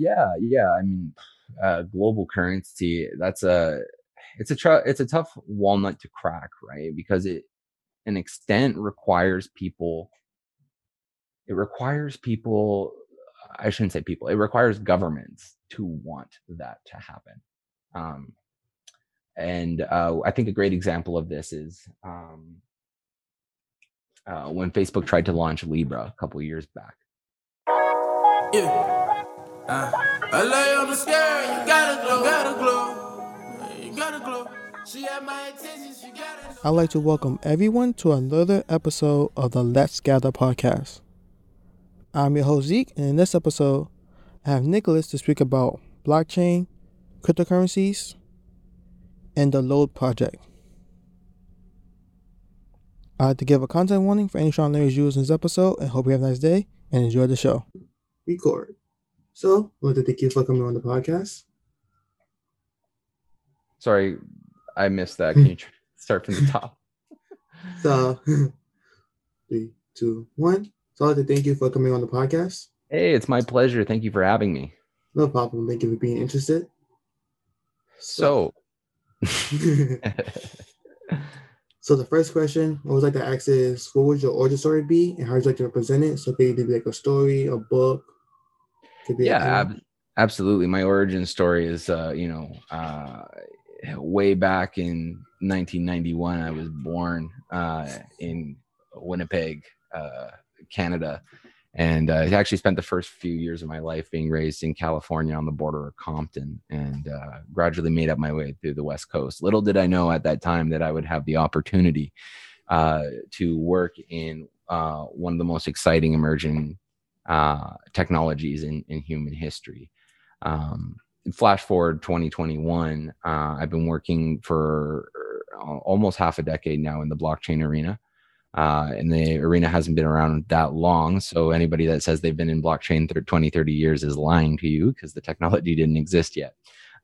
yeah, yeah. I mean, uh, global currency. That's a it's a tr- it's a tough walnut to crack, right? Because it, an extent, requires people. It requires people. I shouldn't say people. It requires governments to want that to happen. Um, and uh, I think a great example of this is um, uh, when Facebook tried to launch Libra a couple years back. Yeah. Uh, I lay on the scale, you gotta glow, gotta glow, you gotta glow. She had my attention, she got it. I'd like to welcome everyone to another episode of the Let's Gather podcast. I'm your host Zeke, and in this episode, I have Nicholas to speak about blockchain, cryptocurrencies, and the Lode project. I had to give a content warning for any strong language used in this episode and hope you have a nice day and enjoy the show. Record. So, I want to thank you for coming on the podcast. Sorry, I missed that. Can you start from the top? so, three, two, one. So, I'd like to thank you for coming on the podcast. Hey, it's my pleasure. Thank you for having me. No problem. Thank you for being interested. So, so the first question I would like to ask is, what would your origin story be, and how would you like to represent it? So, it could be like a story, a book. Yeah, ab- absolutely. My origin story is, uh, you know, uh, way back in 1991. I was born uh, in Winnipeg, uh, Canada and uh, I actually spent the first few years of my life being raised in California on the border of Compton, and uh, gradually made up my way through the West Coast. Little did I know at that time that I would have the opportunity uh, to work in uh, one of the most exciting emerging uh, technologies in, in human history. Um, flash forward 2021, uh, I've been working for almost half a decade now in the blockchain arena uh, and the arena hasn't been around that long. So anybody that says they've been in blockchain 20, 30 years is lying to you because the technology didn't exist yet.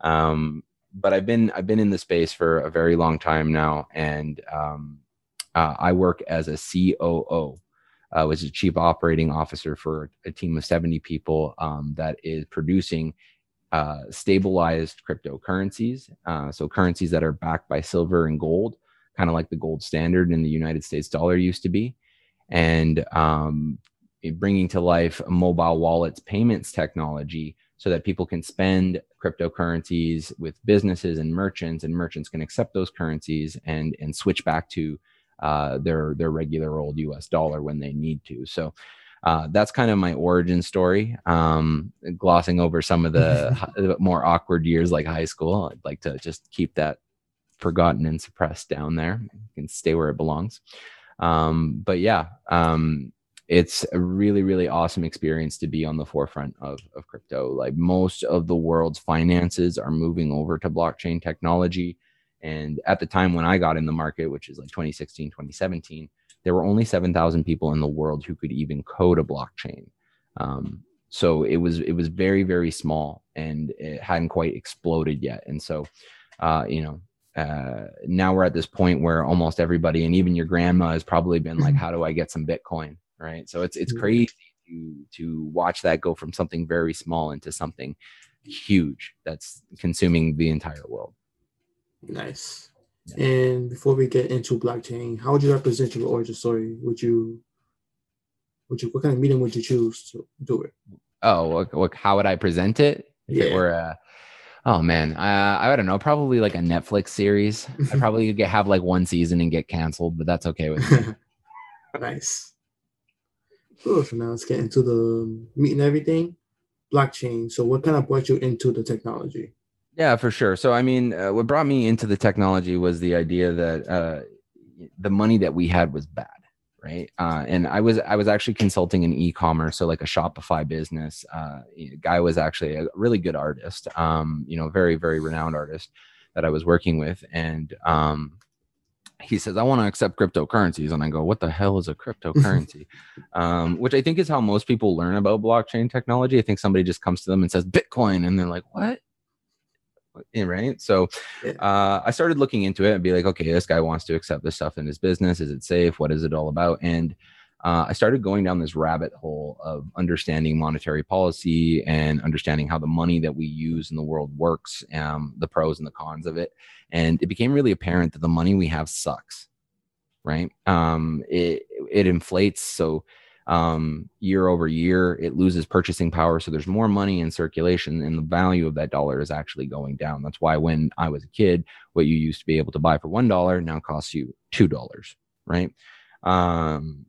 Um, but I've been I've been in the space for a very long time now, and um, uh, I work as a COO, uh, which is chief operating officer for a team of 70 people um, that is producing uh, stabilized cryptocurrencies, uh, so currencies that are backed by silver and gold kind of like the gold standard in the United States dollar used to be. And um, bringing to life mobile wallets payments technology so that people can spend cryptocurrencies with businesses and merchants and merchants can accept those currencies and and switch back to uh, their their regular old US dollar when they need to so uh, that's kind of my origin story um, glossing over some of the more awkward years like high school i'd like to just keep that forgotten and suppressed down there. and stay where it belongs. Um, but yeah, um, it's a really, really awesome experience to be on the forefront of, of crypto. Like most of the world's finances are moving over to blockchain technology. And at the time when I got in the market, which is like 2016, 2017, there were only 7,000 people in the world who could even code a blockchain. Um, so it was it was very very small and it hadn't quite exploded yet. And so, uh, you know, uh, now we're at this point where almost everybody and even your grandma has probably been like how do i get some bitcoin? Right? So it's it's crazy to to watch that go from something very small into something huge that's consuming the entire world nice yeah. and before we get into blockchain how would you represent your origin story would you would you what kind of medium would you choose to do it oh what, what how would i present it if yeah. it were a Oh man, uh, I don't know. Probably like a Netflix series. I probably get have like one season and get canceled, but that's okay with me. nice. Cool. So now let's get into the meat and everything. Blockchain. So what kind of brought you into the technology? Yeah, for sure. So I mean, uh, what brought me into the technology was the idea that uh, the money that we had was bad right? Uh, and i was i was actually consulting in e-commerce so like a shopify business. Uh, guy was actually a really good artist um, you know very very renowned artist that i was working with. And um, he says i want to accept cryptocurrencies. And i go what the hell is a cryptocurrency? Um, which i think is how most people learn about blockchain technology. I think somebody just comes to them and says bitcoin. And they're like what right so uh, i started looking into it and be like okay this guy wants to accept this stuff in his business is it safe what is it all about and uh, I started going down this rabbit hole of understanding monetary policy and understanding how the money that we use in the world works, um, the pros and the cons of it. And it became really apparent that the money we have sucks, right? Um, it, it inflates. So um, year over year, it loses purchasing power. So there's more money in circulation, and the value of that dollar is actually going down. That's why when I was a kid, what you used to be able to buy for one dollar now costs you two dollars, right? Um,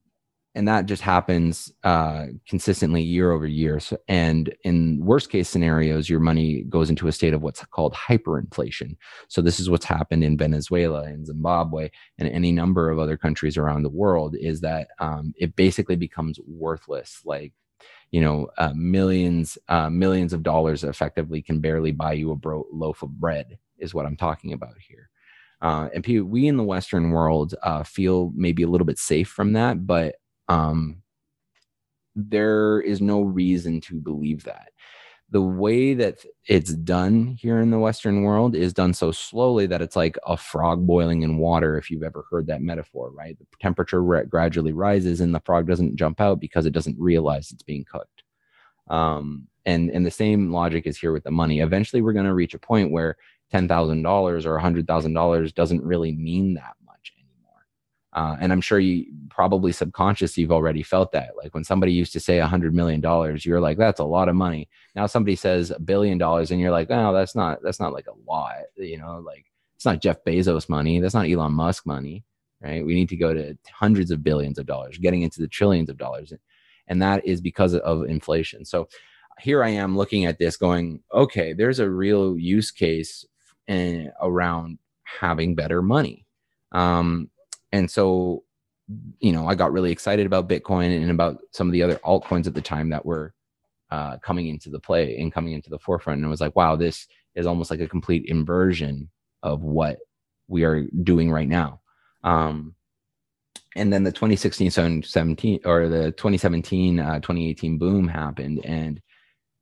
and that just happens uh, consistently year over year. So, and in worst case scenarios, your money goes into a state of what's called hyperinflation. So this is what's happened in Venezuela and Zimbabwe and any number of other countries around the world. Is that um, it basically becomes worthless, like you know uh, millions uh, millions of dollars effectively can barely buy you a bro- loaf of bread is what i'm talking about here uh, and we in the western world uh, feel maybe a little bit safe from that but um, there is no reason to believe that. The way that it's done here in the Western world is done so slowly that it's like a frog boiling in water, if you've ever heard that metaphor, right? The temperature re- gradually rises and the frog doesn't jump out because it doesn't realize it's being cooked. Um, and, and the same logic is here with the money. Eventually, we're going to reach a point where $10,000 or $100,000 doesn't really mean that uh, and I'm sure you probably subconsciously you've already felt that. Like when somebody used to say a hundred million dollars, you're like, that's a lot of money. Now somebody says a billion dollars, and you're like, oh, that's not that's not like a lot. You know, like it's not Jeff Bezos money. That's not Elon Musk money, right? We need to go to hundreds of billions of dollars, getting into the trillions of dollars, and that is because of inflation. So here I am looking at this, going, okay, there's a real use case in, around having better money. Um, and so, you know, I got really excited about Bitcoin and about some of the other altcoins at the time that were uh, coming into the play and coming into the forefront. And I was like, wow, this is almost like a complete inversion of what we are doing right now. Um, and then the 2016 17 or the 2017 uh, 2018 boom happened and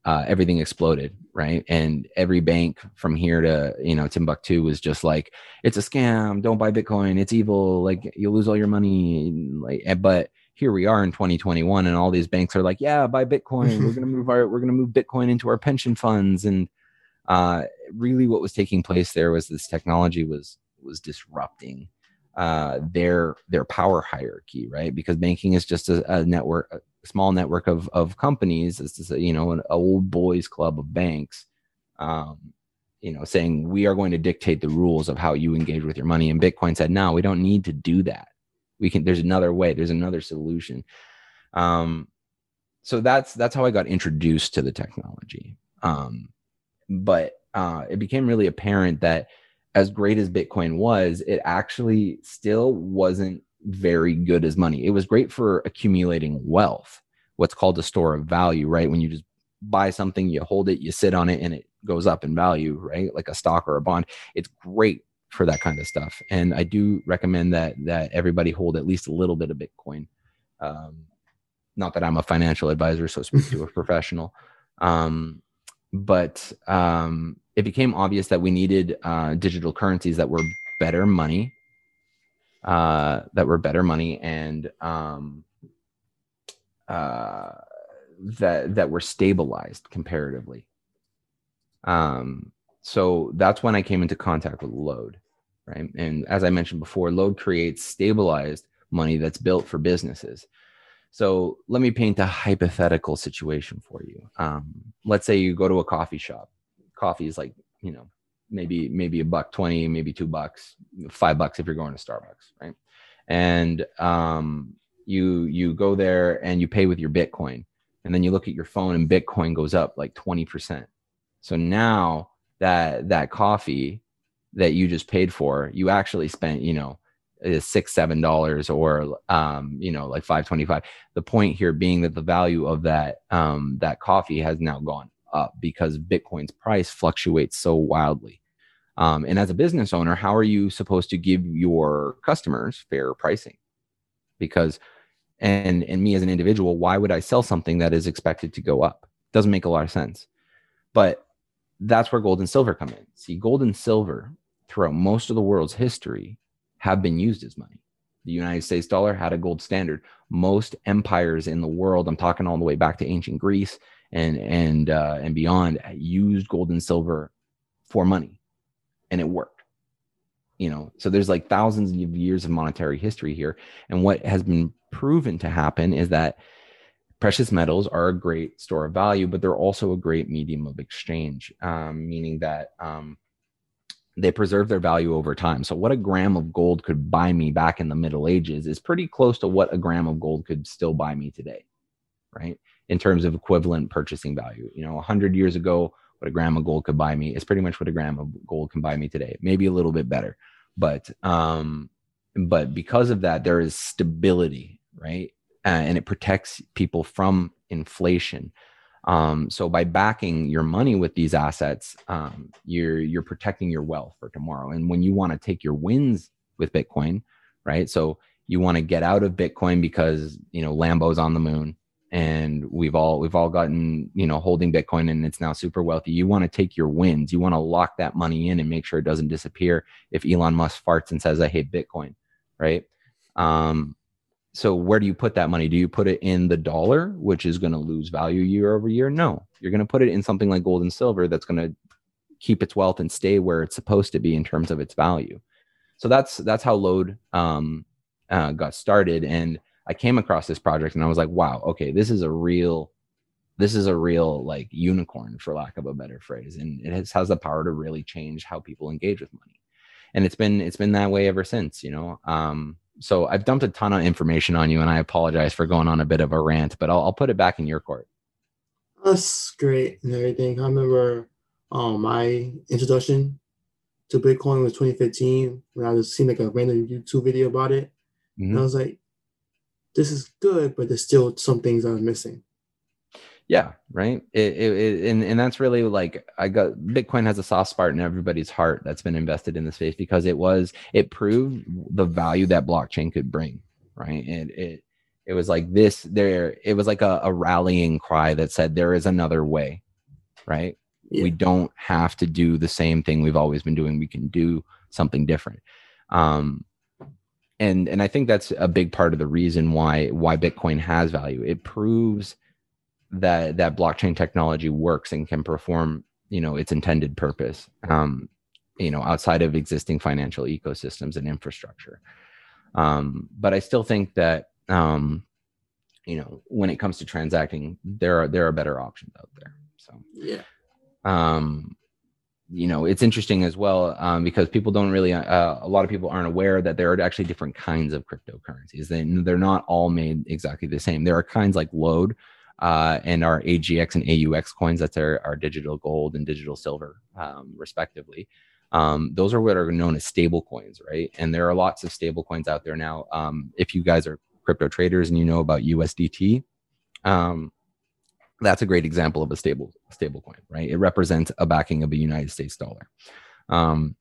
uh, everything exploded, right? And every bank from here to you know Timbuktu was just like, it's a scam. Don't buy Bitcoin. It's evil. Like you'll lose all your money. Like, eh, but here we are in 2021, and all these banks are like, yeah, buy Bitcoin. we're gonna move our we're gonna move Bitcoin into our pension funds. And uh, really, what was taking place there was this technology was was disrupting uh, their their power hierarchy, right? Because banking is just a, a network, small network of of companies. This is a, you know an old boys club of banks. Um, you know, saying we are going to dictate the rules of how you engage with your money. And Bitcoin said, no, we don't need to do that. We can. There's another way. There's another solution. Um, so that's that's how I got introduced to the technology. Um, but uh, it became really apparent that as great as Bitcoin was, it actually still wasn't very good as money. It was great for accumulating wealth, what's called a store of value, right? When you just buy something, you hold it, you sit on it, and it goes up in value, right? Like a stock or a bond. It's great for that kind of stuff. And I do recommend that that everybody hold at least a little bit of Bitcoin. Um, not that I'm a financial advisor, so speak to a professional. Um, but um, it became obvious that we needed uh, digital currencies that were better money uh, that were better money and um, uh, that that were stabilized comparatively. Um, so that's when I came into contact with Lode, right? And as I mentioned before, Lode creates stabilized money that's built for businesses. So let me paint a hypothetical situation for you. Um, let's say you go to a coffee shop. Coffee is like you know maybe maybe a buck 20 maybe two bucks five bucks if you're going to starbucks right? And um, you you go there and you pay with your bitcoin. And then you look at your phone and bitcoin goes up like 20% so now that that coffee that you just paid for you actually spent you know six seven dollars or um you know like 525 the point here being that the value of that um that coffee has now gone up because bitcoin's price fluctuates so wildly um, and as a business owner, how are you supposed to give your customers fair pricing? Because, and and me as an individual, why would I sell something that is expected to go up? Doesn't make a lot of sense. But that's where gold and silver come in. See, gold and silver throughout most of the world's history have been used as money. The United States dollar had a gold standard. Most empires in the world, I'm talking all the way back to ancient Greece and and uh, and beyond, used gold and silver for money, and it worked. You know, so there's like thousands of years of monetary history here, and what has been proven to happen is that precious metals are a great store of value, but they're also a great medium of exchange, um, meaning that um, they preserve their value over time. So, what a gram of gold could buy me back in the Middle Ages is pretty close to what a gram of gold could still buy me today, right? In terms of equivalent purchasing value. You know, 100 years ago, what a gram of gold could buy me is pretty much what a gram of gold can buy me today, maybe a little bit better. But, um, but because of that, there is stability, right? Uh, and it protects people from inflation. Um, so by backing your money with these assets, um, you're you're protecting your wealth for tomorrow. And when you want to take your wins with Bitcoin, right? So you want to get out of Bitcoin because you know Lambo's on the moon, and we've all we've all gotten you know holding Bitcoin and it's now super wealthy. You want to take your wins. You want to lock that money in and make sure it doesn't disappear if Elon Musk farts and says I hate Bitcoin, right? Um, so where do you put that money? Do you put it in the dollar, which is going to lose value year over year? No, you're going to put it in something like gold and silver that's going to keep its wealth and stay where it's supposed to be in terms of its value. So that's that's how Lode um, uh, got started, and I came across this project and I was like, wow, okay, this is a real, this is a real like unicorn for lack of a better phrase, and it has, has the power to really change how people engage with money, and it's been it's been that way ever since, you know. Um, so I've dumped a ton of information on you, and I apologize for going on a bit of a rant, but I'll, I'll put it back in your court. That's great and everything. I remember um, my introduction to Bitcoin was 2015 when I was seeing like a random YouTube video about it, mm-hmm. and I was like, "This is good, but there's still some things I'm missing." yeah right? It, it, it, and, and that's really like i got bitcoin has a soft spot in everybody's heart that's been invested in the space because it was it proved the value that blockchain could bring right? And it it was like this there it was like a, a rallying cry that said there is another way right? Yeah. we don't have to do the same thing we've always been doing. We can do something different. Um and and i think that's a big part of the reason why why bitcoin has value. It proves that that blockchain technology works and can perform you know its intended purpose um, you know outside of existing financial ecosystems and infrastructure. Um, but i still think that um, you know when it comes to transacting there are there are better options out there so. Yeah. Um you know it's interesting as well um, because people don't really uh, a lot of people aren't aware that there are actually different kinds of cryptocurrencies they, they're not all made exactly the same there are kinds like Lode uh, and our AGX and AUX coins. That's our, our digital gold and digital silver, um, respectively. Um, those are what are known as stable coins, right? And there are lots of stable coins out there now. Um, if you guys are crypto traders and you know about USDT, um, that's a great example of a stable stable coin, right? It represents a backing of a United States dollar. Um,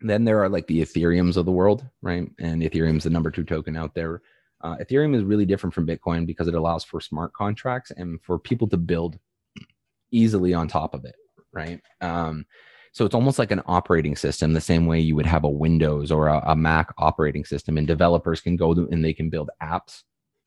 then there are like the Ethereums of the world, right? And Ethereum is the number two token out there. Uh, Ethereum is really different from Bitcoin because it allows for smart contracts and for people to build easily on top of it, right? Um, so it's almost like an operating system, the same way you would have a Windows or a, a Mac operating system, and developers can go and they can build apps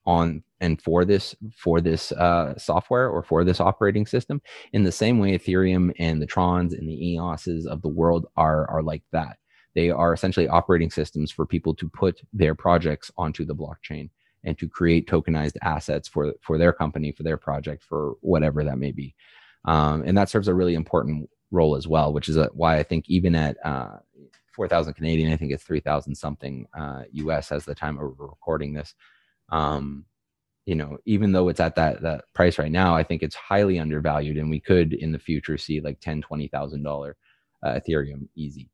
on and for this for this uh, software or for this operating system. In the same way, Ethereum and the Trons and the EOSs of the world are are like that. They are essentially operating systems for people to put their projects onto the blockchain and to create tokenized assets for for their company, for their project, for whatever that may be. Um, and that serves a really important role as well, which is a, why I think even at uh, 4,000 Canadian, I think it's 3,000 something uh, US as the time of recording this. Um, you know, even though it's at that that price right now, I think it's highly undervalued, and we could in the future see like ten, twenty thousand uh, Ethereum easy.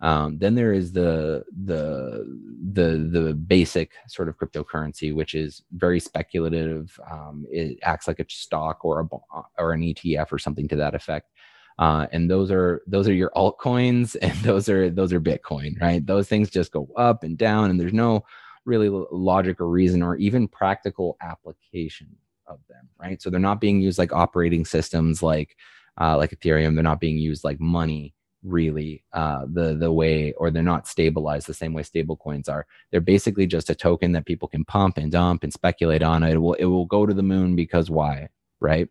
Um, then there is the the the the basic sort of cryptocurrency, which is very speculative. Um, it acts like a stock or a or an ETF or something to that effect. Uh, and those are those are your altcoins, and those are those are Bitcoin, right? Those things just go up and down, and there's no really logic or reason or even practical application of them, right? So they're not being used like operating systems, like uh, like Ethereum. They're not being used like money really uh, the the way or they're not stabilized the same way stable coins are. They're basically just a token that people can pump and dump and speculate on. It will it will go to the moon because why right?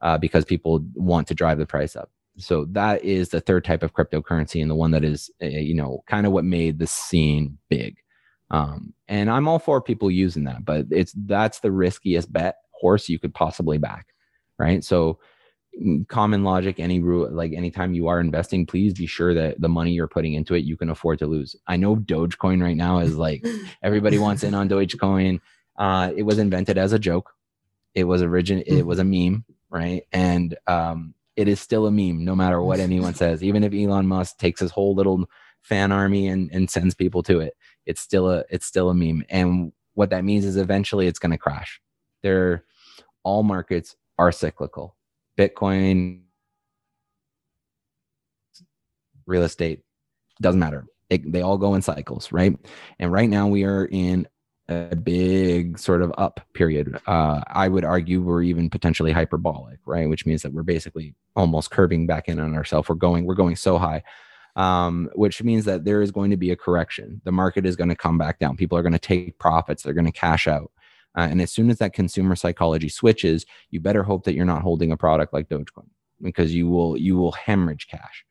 Uh, because people want to drive the price up. So that is the third type of cryptocurrency and the one that is uh, you know kind of what made the scene big um, and i'm all for people using that but it's that's the riskiest bet horse you could possibly back right? So common logic any rule like anytime you are investing please be sure that the money you're putting into it you can afford to lose. I know dogecoin right now is like everybody wants in on dogecoin. Uh, it was invented as a joke. It was origin it was a meme right? And um, it is still a meme no matter what anyone says. Even if elon musk takes his whole little fan army and, and sends people to it it's still a it's still a meme and what that means is eventually it's going to crash there all markets are cyclical Bitcoin, real estate, doesn't matter. It, they all go in cycles, right? And right now we are in a big sort of up period. Uh, I would argue we're even potentially hyperbolic, right? Which means that we're basically almost curbing back in on ourselves. We're going, we're going so high, um, which means that there is going to be a correction. The market is going to come back down. People are going to take profits. They're going to cash out. Uh, and as soon as that consumer psychology switches, you better hope that you're not holding a product like Dogecoin because you will you will hemorrhage cash.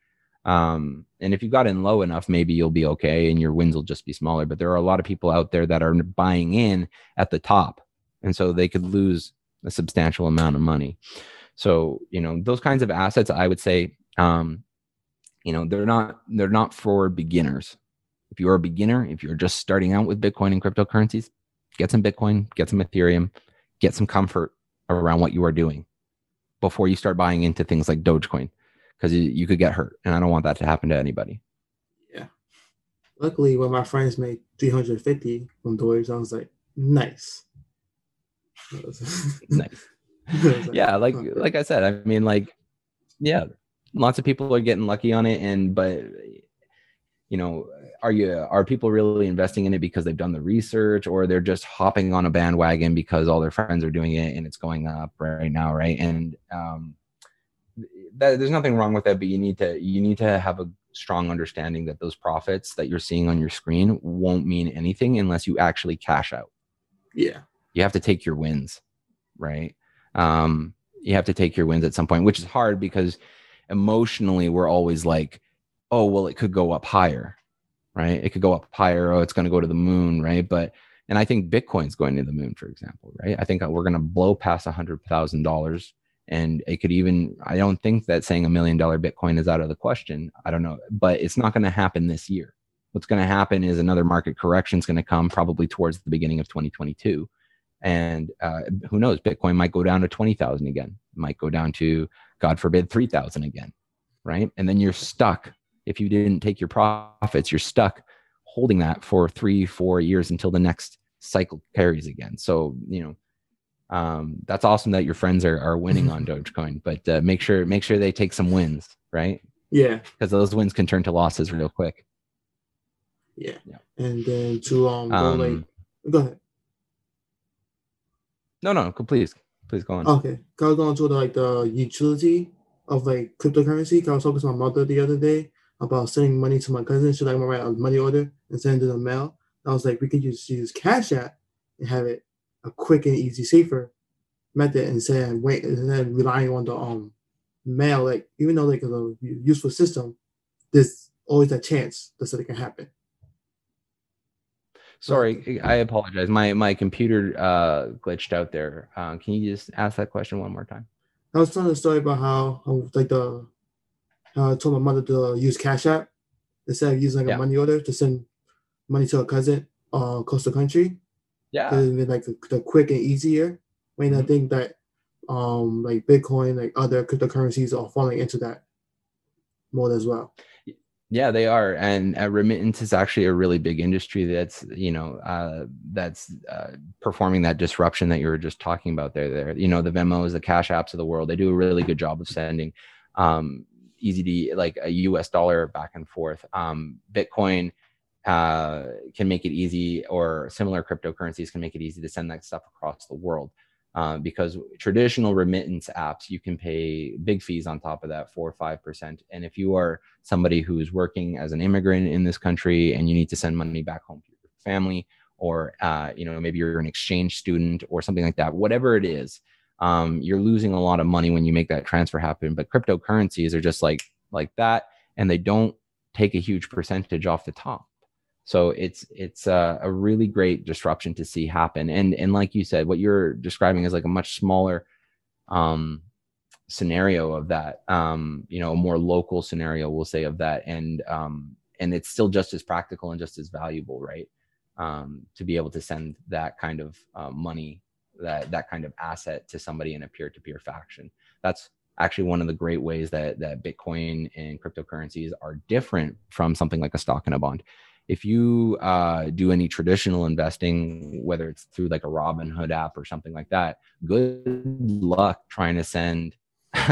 Um, and if you got in low enough, maybe you'll be okay and your wins will just be smaller. But there are a lot of people out there that are buying in at the top, and so they could lose a substantial amount of money. So you know those kinds of assets, I would say, um, you know, they're not they're not for beginners. If you're a beginner, if you're just starting out with Bitcoin and cryptocurrencies, get some Bitcoin, get some Ethereum, get some comfort around what you are doing before you start buying into things like Dogecoin because you, you could get hurt. And I don't want that to happen to anybody. Yeah. Luckily, when my friends made 350 from Doge, I was like, nice. nice. yeah, like like I said, I mean, like, yeah, lots of people are getting lucky on it, and but you know, are you are people really investing in it because they've done the research or they're just hopping on a bandwagon because all their friends are doing it and it's going up right now right? And um, that, there's nothing wrong with that but you need to you need to have a strong understanding that those profits that you're seeing on your screen won't mean anything unless you actually cash out. Yeah. You have to take your wins right? Um, you have to take your wins at some point which is hard because emotionally we're always like oh well it could go up higher right? It could go up higher. Oh, it's going to go to the moon, right? But and I think Bitcoin's going to the moon, for example, right? I think we're going to blow past a hundred thousand dollars, and it could even. I don't think that saying a million dollar Bitcoin is out of the question. I don't know, but it's not going to happen this year. What's going to happen is another market correction is going to come probably towards the beginning of 2022, and uh, who knows? Bitcoin might go down to twenty thousand again. It might go down to, God forbid, three thousand again, right? And then you're stuck if you didn't take your profits, you're stuck holding that for three, four years until the next cycle carries again. So, you know, um, that's awesome that your friends are, are winning on Dogecoin, but uh, make sure, make sure they take some wins, right? Yeah. Because those wins can turn to losses real quick. Yeah. yeah. And then to, um, go, um, like, go ahead. No, no, please, please go on. Okay. Go on to the, like the utility of like cryptocurrency. I was talking to my mother the other day about sending money to my cousin. She's like, I'm write a money order and send it in the mail. I was like, we could just use Cash App and have it a quick and easy, safer method instead of wait and then relying on the um mail. Like even though like it's a useful system, there's always a chance that something can happen. Sorry, I apologize. My my computer uh, glitched out there. Uh, can you just ask that question one more time? I was telling a story about how like the uh, I told my mother to use Cash App instead of using like yeah. a money order to send money to a cousin uh, across the country. Yeah, because like the, the, quick and easier. I mean, mm-hmm. I think that um like Bitcoin, like other cryptocurrencies, are falling into that mode as well. Yeah, they are, and uh, remittance is actually a really big industry that's you know uh, that's uh, performing that disruption that you were just talking about there. There, you know, the Venmos, the Cash Apps of the world, they do a really good job of sending um, easy to like a US dollar back and forth. Um, Bitcoin uh, can make it easy, or similar cryptocurrencies can make it easy to send that stuff across the world. Uh, because traditional remittance apps you can pay big fees on top of that four or five percent. And if you are somebody who's working as an immigrant in this country and you need to send money back home to your family or uh, you know maybe you're an exchange student or something like that whatever it is um, you're losing a lot of money when you make that transfer happen. But cryptocurrencies are just like like that and they don't take a huge percentage off the top so it's it's a, a, really great disruption to see happen. And and like you said, what you're describing is like a much smaller um, scenario of that. Um, you know, a more local scenario, we'll say of that, and um, and it's still just as practical and just as valuable, right? Um, to be able to send that kind of uh, money, that that kind of asset to somebody in a peer-to-peer faction. That's actually one of the great ways that that Bitcoin and cryptocurrencies are different from something like a stock and a bond if you uh, do any traditional investing, whether it's through like a Robinhood app or something like that, good luck trying to send,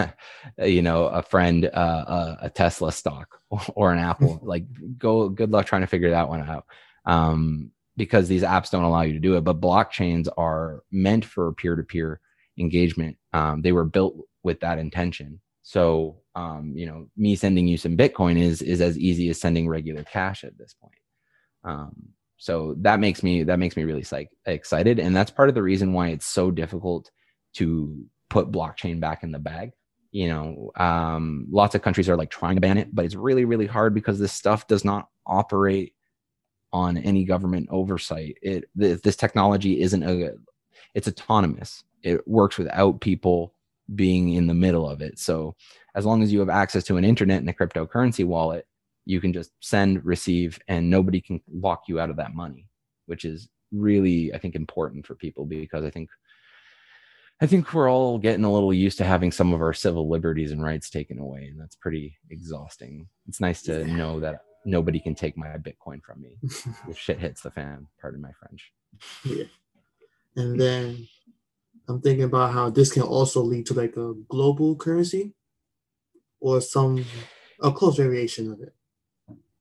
you know, a friend uh, a, a, Tesla stock or an Apple. like, go. Good luck trying to figure that one out, um, because these apps don't allow you to do it. But blockchains are meant for peer-to-peer engagement. Um, they were built with that intention. So, um, you know, me sending you some Bitcoin is is as easy as sending regular cash at this point. Um, so that makes me that makes me really psych, excited, and that's part of the reason why it's so difficult to put blockchain back in the bag. You know, um, lots of countries are like trying to ban it, but it's really really hard because this stuff does not operate on any government oversight. It this technology isn't a it's autonomous. It works without people being in the middle of it. So as long as you have access to an internet and a cryptocurrency wallet, you can just send, receive, and nobody can lock you out of that money, which is really, I think, important for people because I think I think we're all getting a little used to having some of our civil liberties and rights taken away, and that's pretty exhausting. It's nice to yeah. know that nobody can take my Bitcoin from me if shit hits the fan. Pardon my French. Yeah. And then I'm thinking about how this can also lead to like a global currency or some a close variation of it.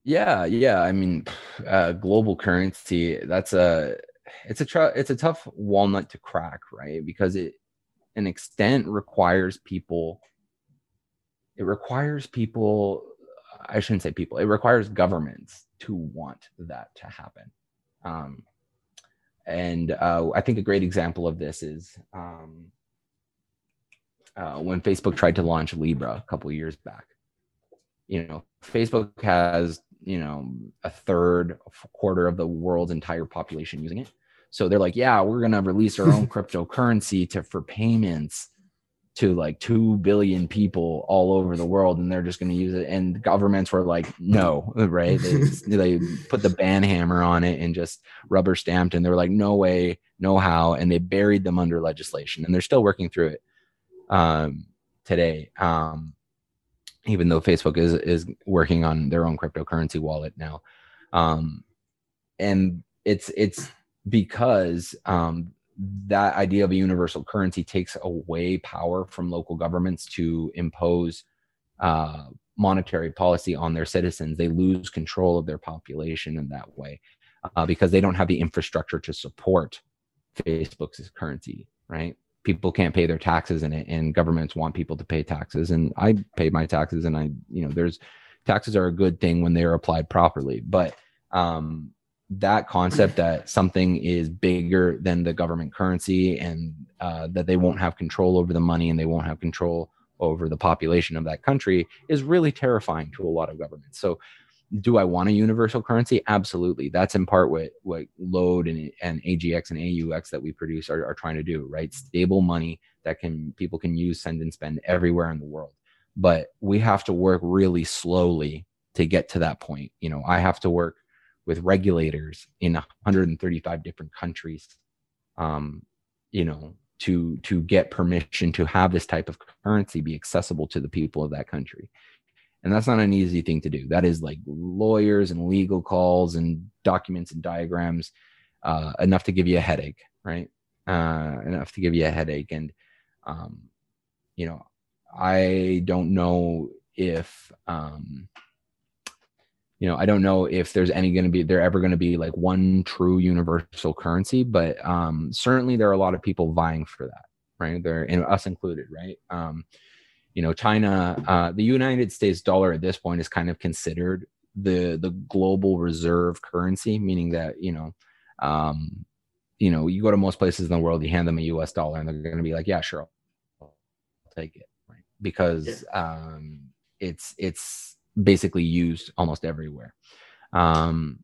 Yeah, yeah. I mean, uh, global currency. That's a it's a tr- it's a tough walnut to crack, right? Because it, an extent, requires people. It requires people. I shouldn't say people. It requires governments to want that to happen. Um, and uh, I think a great example of this is um, uh, when Facebook tried to launch Libra a couple years back. You know, Facebook has you know a third a quarter of the world's entire population using it. So they're like yeah we're going to release our own cryptocurrency to for payments to like 2 billion people all over the world and they're just going to use it. And governments were like no right? They, they put the ban hammer on it and just rubber stamped and they were like no way no how and they buried them under legislation and they're still working through it um, today. Um, even though Facebook is is working on their own cryptocurrency wallet now. Um, and it's it's because um, that idea of a universal currency takes away power from local governments to impose uh, monetary policy on their citizens. They lose control of their population in that way uh, because they don't have the infrastructure to support Facebook's currency, right? People can't pay their taxes in it and governments want people to pay taxes and i pay my taxes and i you know there's taxes are a good thing when they're applied properly but um that concept that something is bigger than the government currency and uh, that they won't have control over the money and they won't have control over the population of that country is really terrifying to a lot of governments. So do I want a universal currency? Absolutely. That's in part what what Lode and, and AGX and AUX that we produce are, are trying to do, right? Stable money that can people can use, send and spend everywhere in the world. But we have to work really slowly to get to that point. You know, I have to work with regulators in 135 different countries, um, you know, to to get permission to have this type of currency be accessible to the people of that country and that's not an easy thing to do that is like lawyers and legal calls and documents and diagrams uh, enough to give you a headache right uh, enough to give you a headache and um, you know i don't know if um, you know i don't know if there's any going to be there ever going to be like one true universal currency but um, certainly there are a lot of people vying for that right? They're and us included, right? Um, you know, China, uh, the United States dollar at this point is kind of considered the the global reserve currency, meaning that you know, um, you know, you go to most places in the world, you hand them a U.S. dollar, and they're going to be like, "Yeah, sure, I'll take it," right? Because um, it's it's basically used almost everywhere. Um,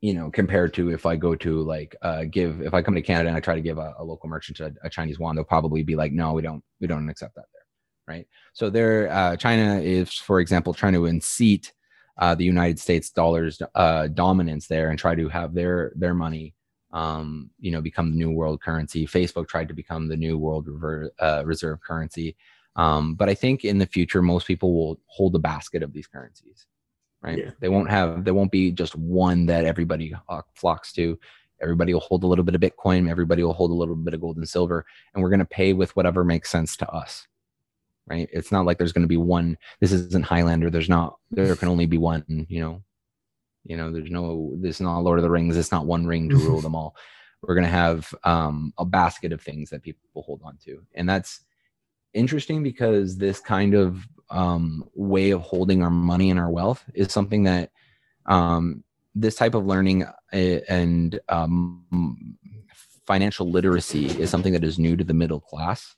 you know, compared to if I go to like uh, give if I come to Canada and I try to give a, a local merchant a, a, Chinese yuan, they'll probably be like, "No, we don't, we don't accept that there." Right. So there, uh, China is, for example, trying to unseat uh, the United States dollar's uh, dominance there and try to have their their money, um, you know, become the new world currency. Facebook tried to become the new world rever- uh, reserve currency. Um, but I think in the future, most people will hold a basket of these currencies right? Yeah. They won't have there won't be just one that everybody uh, flocks to. Everybody will hold a little bit of Bitcoin. Everybody will hold a little bit of gold and silver, and we're going to pay with whatever makes sense to us, right? It's not like there's going to be one. This isn't Highlander. There's not. There can only be one. You know, you know. There's no. This is not Lord of the Rings. It's not one ring to rule them all. We're going to have um, a basket of things that people will hold on to, and that's interesting because this kind of um, way of holding our money and our wealth is something that um, this type of learning uh, and um, financial literacy is something that is new to the middle class.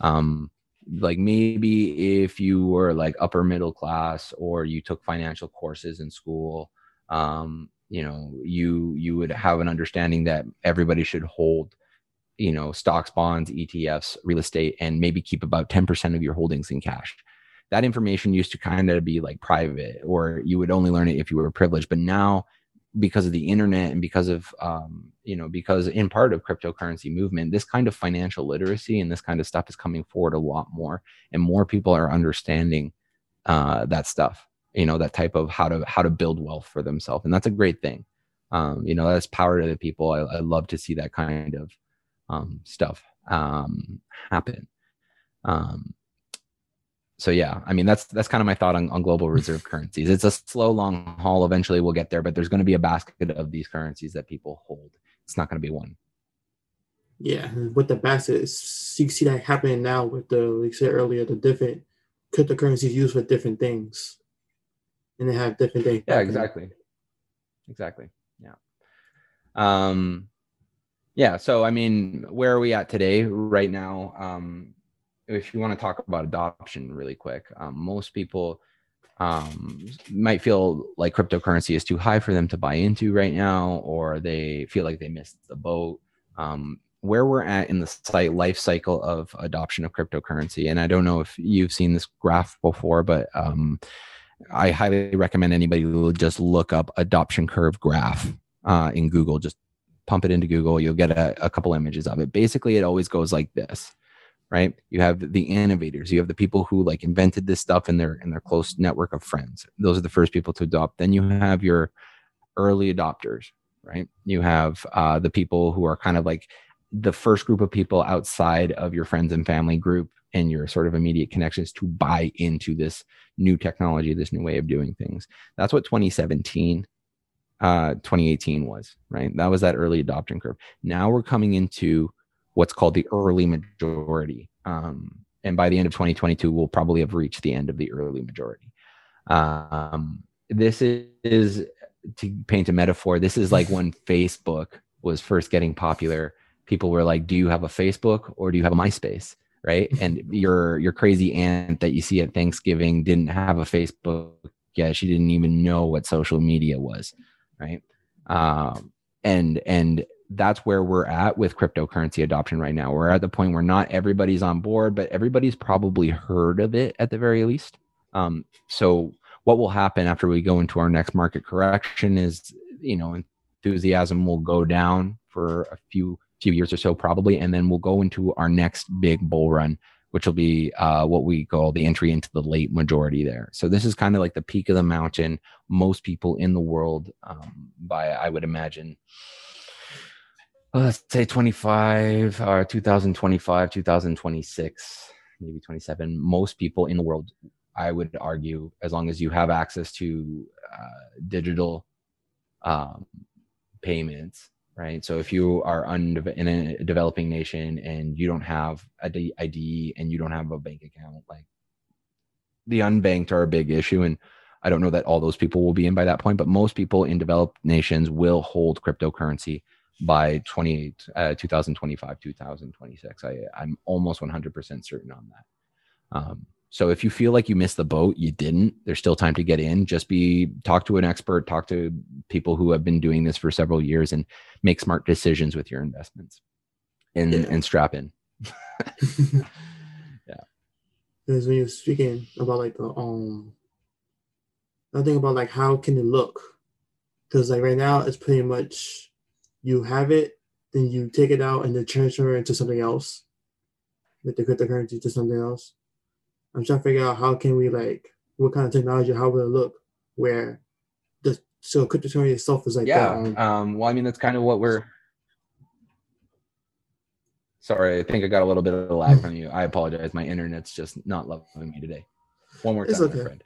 Um, like maybe if you were like upper middle class or you took financial courses in school, um, you know, you you would have an understanding that everybody should hold you know stocks bonds etfs real estate and maybe keep about 10% of your holdings in cash. That information used to kind of be like private or you would only learn it if you were privileged but now because of the internet and because of um, you know because in part of cryptocurrency movement this kind of financial literacy and this kind of stuff is coming forward a lot more and more people are understanding uh, that stuff you know that type of how to how to build wealth for themselves and that's a great thing. Um, you know that's power to the people. I, I love to see that kind of um, stuff um, happen. Um, so yeah, I mean that's that's kind of my thought on, on global reserve currencies. It's a slow, long haul. Eventually, we'll get there, but there's going to be a basket of these currencies that people hold. It's not going to be one. Yeah, with the basket, you see that happening now with the like I said earlier, the different cryptocurrencies used for different things, and they have different things. Yeah, exactly, exactly. Yeah. Um, yeah. So I mean, where are we at today? Right now, um, if you want to talk about adoption really quick, um, most people um, might feel like cryptocurrency is too high for them to buy into right now, or they feel like they missed the boat. Um, where we're at in the site life cycle of adoption of cryptocurrency, and I don't know if you've seen this graph before, but um, I highly recommend anybody who just look up adoption curve graph uh, in Google. Just pump it into Google, you'll get a, a couple images of it. Basically, it always goes like this right? You have the innovators. You have the people who like invented this stuff in their in their close network of friends. Those are the first people to adopt. Then you have your early adopters right? You have uh, the people who are kind of like the first group of people outside of your friends and family group and your sort of immediate connections to buy into this new technology this new way of doing things. That's what 2017 uh, 2018 was right? That was that early adoption curve. Now we're coming into what's called the early majority. Um, and by the end of 2022, we'll probably have reached the end of the early majority. Um, this is, is to paint a metaphor. This is like when Facebook was first getting popular. People were like, "Do you have a Facebook or do you have a MySpace?" Right? And your your crazy aunt that you see at Thanksgiving didn't have a Facebook yet. She didn't even know what social media was. Right? Um, and and that's where we're at with cryptocurrency adoption right now. We're at the point where not everybody's on board, but everybody's probably heard of it at the very least. Um, so what will happen after we go into our next market correction is, you know, enthusiasm will go down for a few few years or so probably, and then we'll go into our next big bull run, which will be uh, what we call the entry into the late majority there. So this is kind of like the peak of the mountain. Most people in the world, um, by I would imagine, let's say 25 or uh, 2025 2026 maybe 27 most people in the world i would argue as long as you have access to uh, digital um, payments right? So if you are unde- in a developing nation and you don't have a ID and you don't have a bank account, like the unbanked are a big issue. And I don't know that all those people will be in by that point, but most people in developed nations will hold cryptocurrency by 28, uh, 2025, 2026. I, I'm almost 100% certain on that. Um, so if you feel like you missed the boat, you didn't. There's still time to get in. Just be talk to an expert, talk to people who have been doing this for several years, and make smart decisions with your investments, and yeah. and strap in. yeah. Because when you're speaking about like the um, I think about like how can it look, because like right now it's pretty much you have it, then you take it out and then transfer it into something else, with the cryptocurrency to something else I'm trying to figure out how can we like what kind of technology, how will it look, where the so cryptocurrency itself is like yeah. That, um, um, well, I mean that's kind of what we're. Sorry, I think I got a little bit of a lag from you. I apologize. My internet's just not loving me today. One more time, it's okay. friend.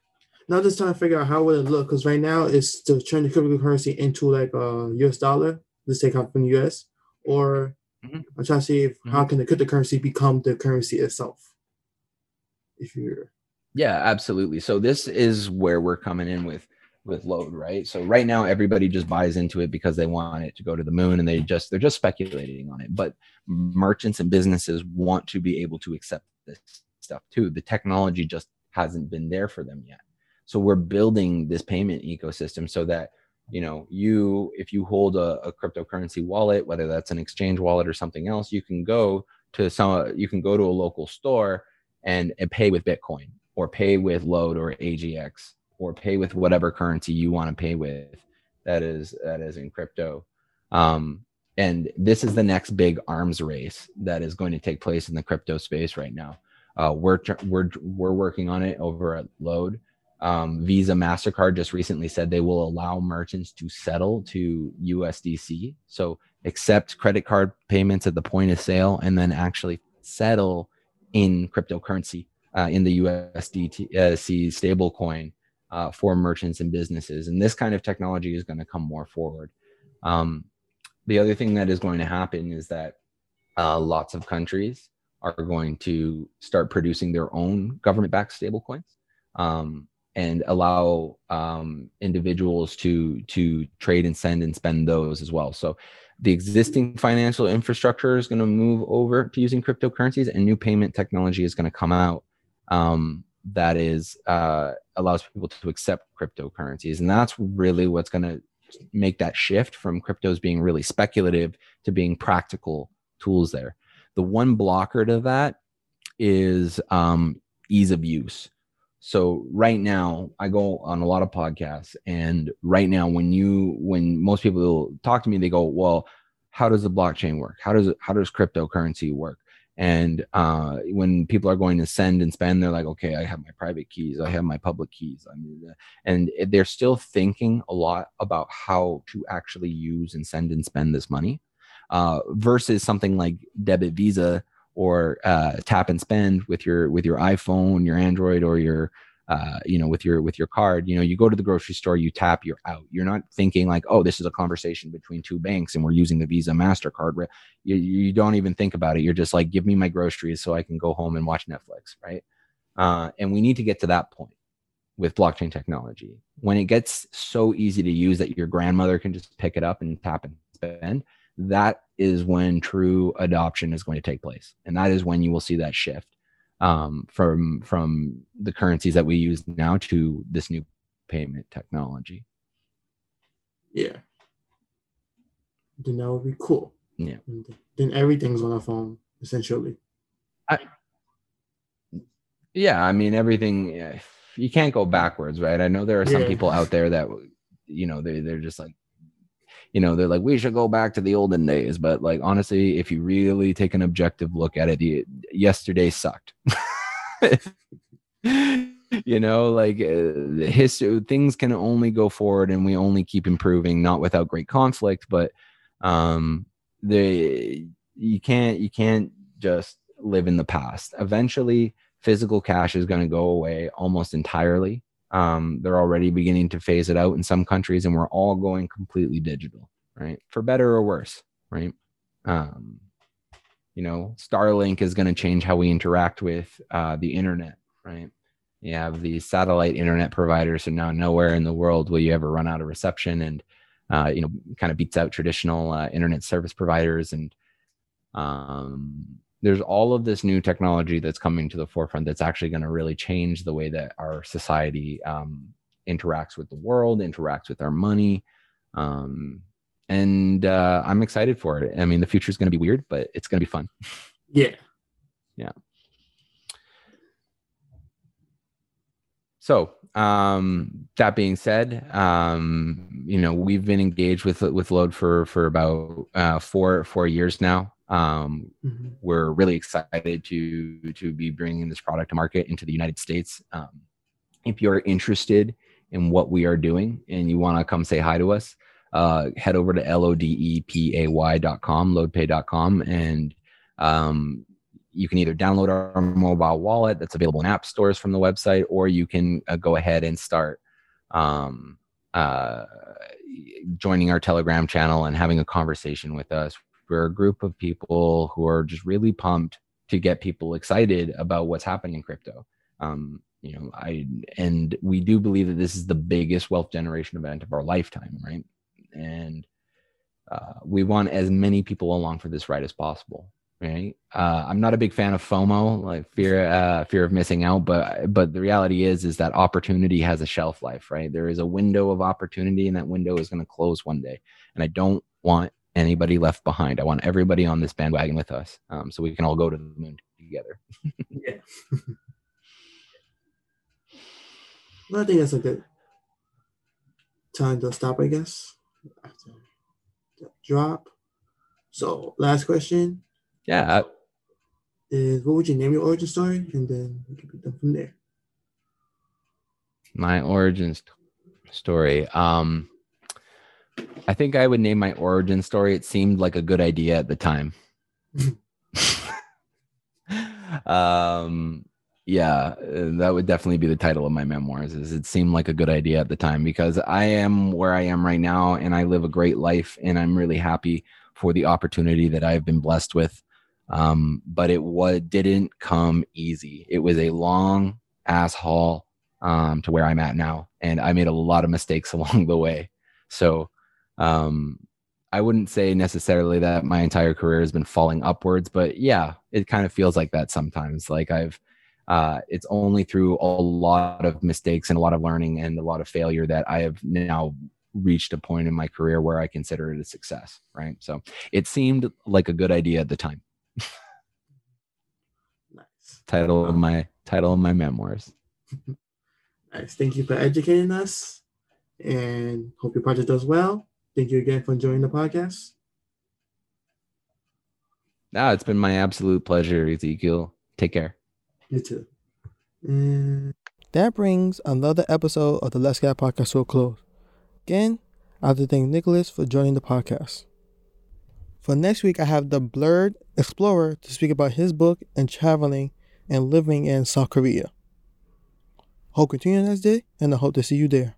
Now just trying to figure out how will it look because right now it's to turn the cryptocurrency into like a US dollar, let's take out from the US, or mm-hmm. I'm trying to see if, mm-hmm. how can the cryptocurrency become the currency itself? If you're yeah absolutely. So this is where we're coming in with with Lode right? So right now everybody just buys into it because they want it to go to the moon and they just they're just speculating on it. But merchants and businesses want to be able to accept this stuff too. The technology just hasn't been there for them yet. So we're building this payment ecosystem so that you know you if you hold a, a cryptocurrency wallet whether that's an exchange wallet or something else you can go to some you can go to a local store and, and pay with Bitcoin or pay with Lode or AGX or pay with whatever currency you want to pay with that is that is in crypto. Um, and this is the next big arms race that is going to take place in the crypto space right now. Uh, we're we're we're working on it over at Lode. Um, Visa Mastercard just recently said they will allow merchants to settle to USDC, so accept credit card payments at the point of sale and then actually settle in cryptocurrency uh, in the USDC uh, stablecoin uh, for merchants and businesses. And this kind of technology is going to come more forward. Um, the other thing that is going to happen is that uh, lots of countries are going to start producing their own government-backed stablecoins um, and allow um, individuals to to trade and send and spend those as well. So the existing financial infrastructure is going to move over to using cryptocurrencies and new payment technology is going to come out um, that is uh, allows people to accept cryptocurrencies. And that's really what's going to make that shift from cryptos being really speculative to being practical tools there. The one blocker to that is um, ease of use so right now i go on a lot of podcasts and right now when you when most people talk to me they go well how does the blockchain work? How does how does cryptocurrency work? And uh, when people are going to send and spend they're like okay i have my private keys. I have my public keys. I mean, and they're still thinking a lot about how to actually use and send and spend this money uh, versus something like debit visa or uh, tap and spend with your with your iphone your android or your uh, you know with your with your card you know you go to the grocery store you tap you're out. You're not thinking like oh this is a conversation between two banks and we're using the visa mastercard you, you don't even think about it. You're just like give me my groceries so i can go home and watch netflix right? Uh, and we need to get to that point with blockchain technology. When it gets so easy to use that your grandmother can just pick it up and tap and spend that is when true adoption is going to take place. And that is when you will see that shift um, from from the currencies that we use now to this new payment technology. Yeah. Then that would be cool. Yeah. Then everything's on a phone essentially. I, yeah i mean everything you can't go backwards right? I know there are some yeah. people out there that you know they, they're just like you know they're like we should go back to the olden days. But like honestly if you really take an objective look at it yesterday sucked. You know like uh, history things can only go forward and we only keep improving not without great conflict but um they you can't you can't just live in the past. Eventually physical cash is going to go away almost entirely um, they're already beginning to phase it out in some countries, and we're all going completely digital. right? For better or worse, right? Um, you know, Starlink is going to change how we interact with uh, the internet, right? You have these satellite internet providers, and now nowhere in the world will you ever run out of reception, and uh, you know, kind of beats out traditional uh, internet service providers. And um, there's all of this new technology that's coming to the forefront that's actually going to really change the way that our society um, interacts with the world, interacts with our money. Um, and uh, I'm excited for it. I mean, the future is going to be weird, but it's going to be fun. Yeah. Yeah. So, um, that being said, um, you know, we've been engaged with with Lode for for about uh, four four years now. Um, mm-hmm. We're really excited to to be bringing this product to market into the United States. Um, if you're interested in what we are doing and you want to come say hi to us, uh, head over to lodepay.com, loadpay.com, and um, you can either download our mobile wallet that's available in app stores from the website, or you can uh, go ahead and start um, uh, joining our Telegram channel and having a conversation with us. We're a group of people who are just really pumped to get people excited about what's happening in crypto. Um, you know, I and we do believe that this is the biggest wealth generation event of our lifetime, right? And uh, we want as many people along for this ride as possible right uh, i'm not a big fan of fomo like fear uh, fear of missing out but but the reality is is that opportunity has a shelf life right there is a window of opportunity and that window is going to close one day and i don't want anybody left behind i want everybody on this bandwagon with us um, so we can all go to the moon together yeah well, i think that's a good time to stop i guess after drop so last question yeah. Is what would you name your origin story, and then we can pick them from there. My origin st- story. Um, I think I would name my origin story. It seemed like a good idea at the time. um, yeah, that would definitely be the title of my memoirs. Is it seemed like a good idea at the time because I am where I am right now, and I live a great life, and I'm really happy for the opportunity that I've been blessed with um, but it was didn't come easy. It was a long ass haul um, to where I'm at now, and I made a lot of mistakes along the way. So um, I wouldn't say necessarily that my entire career has been falling upwards, but yeah, it kind of feels like that sometimes. Like I've uh, it's only through a lot of mistakes and a lot of learning and a lot of failure that I have now reached a point in my career where I consider it a success. Right. So it seemed like a good idea at the time nice. Title of my title of my memoirs. nice. Thank you for educating us, and hope your project does well. Thank you again for joining the podcast. Now it's been my absolute pleasure, Ezekiel. Take care. You too. And that brings another episode of the Let's Get podcast to a close. Again, I have to thank Nicholas for joining the podcast. For next week, I have the Blurred Explorer to speak about his book and traveling and living in South Korea. Hope you continue the next day, and I hope to see you there.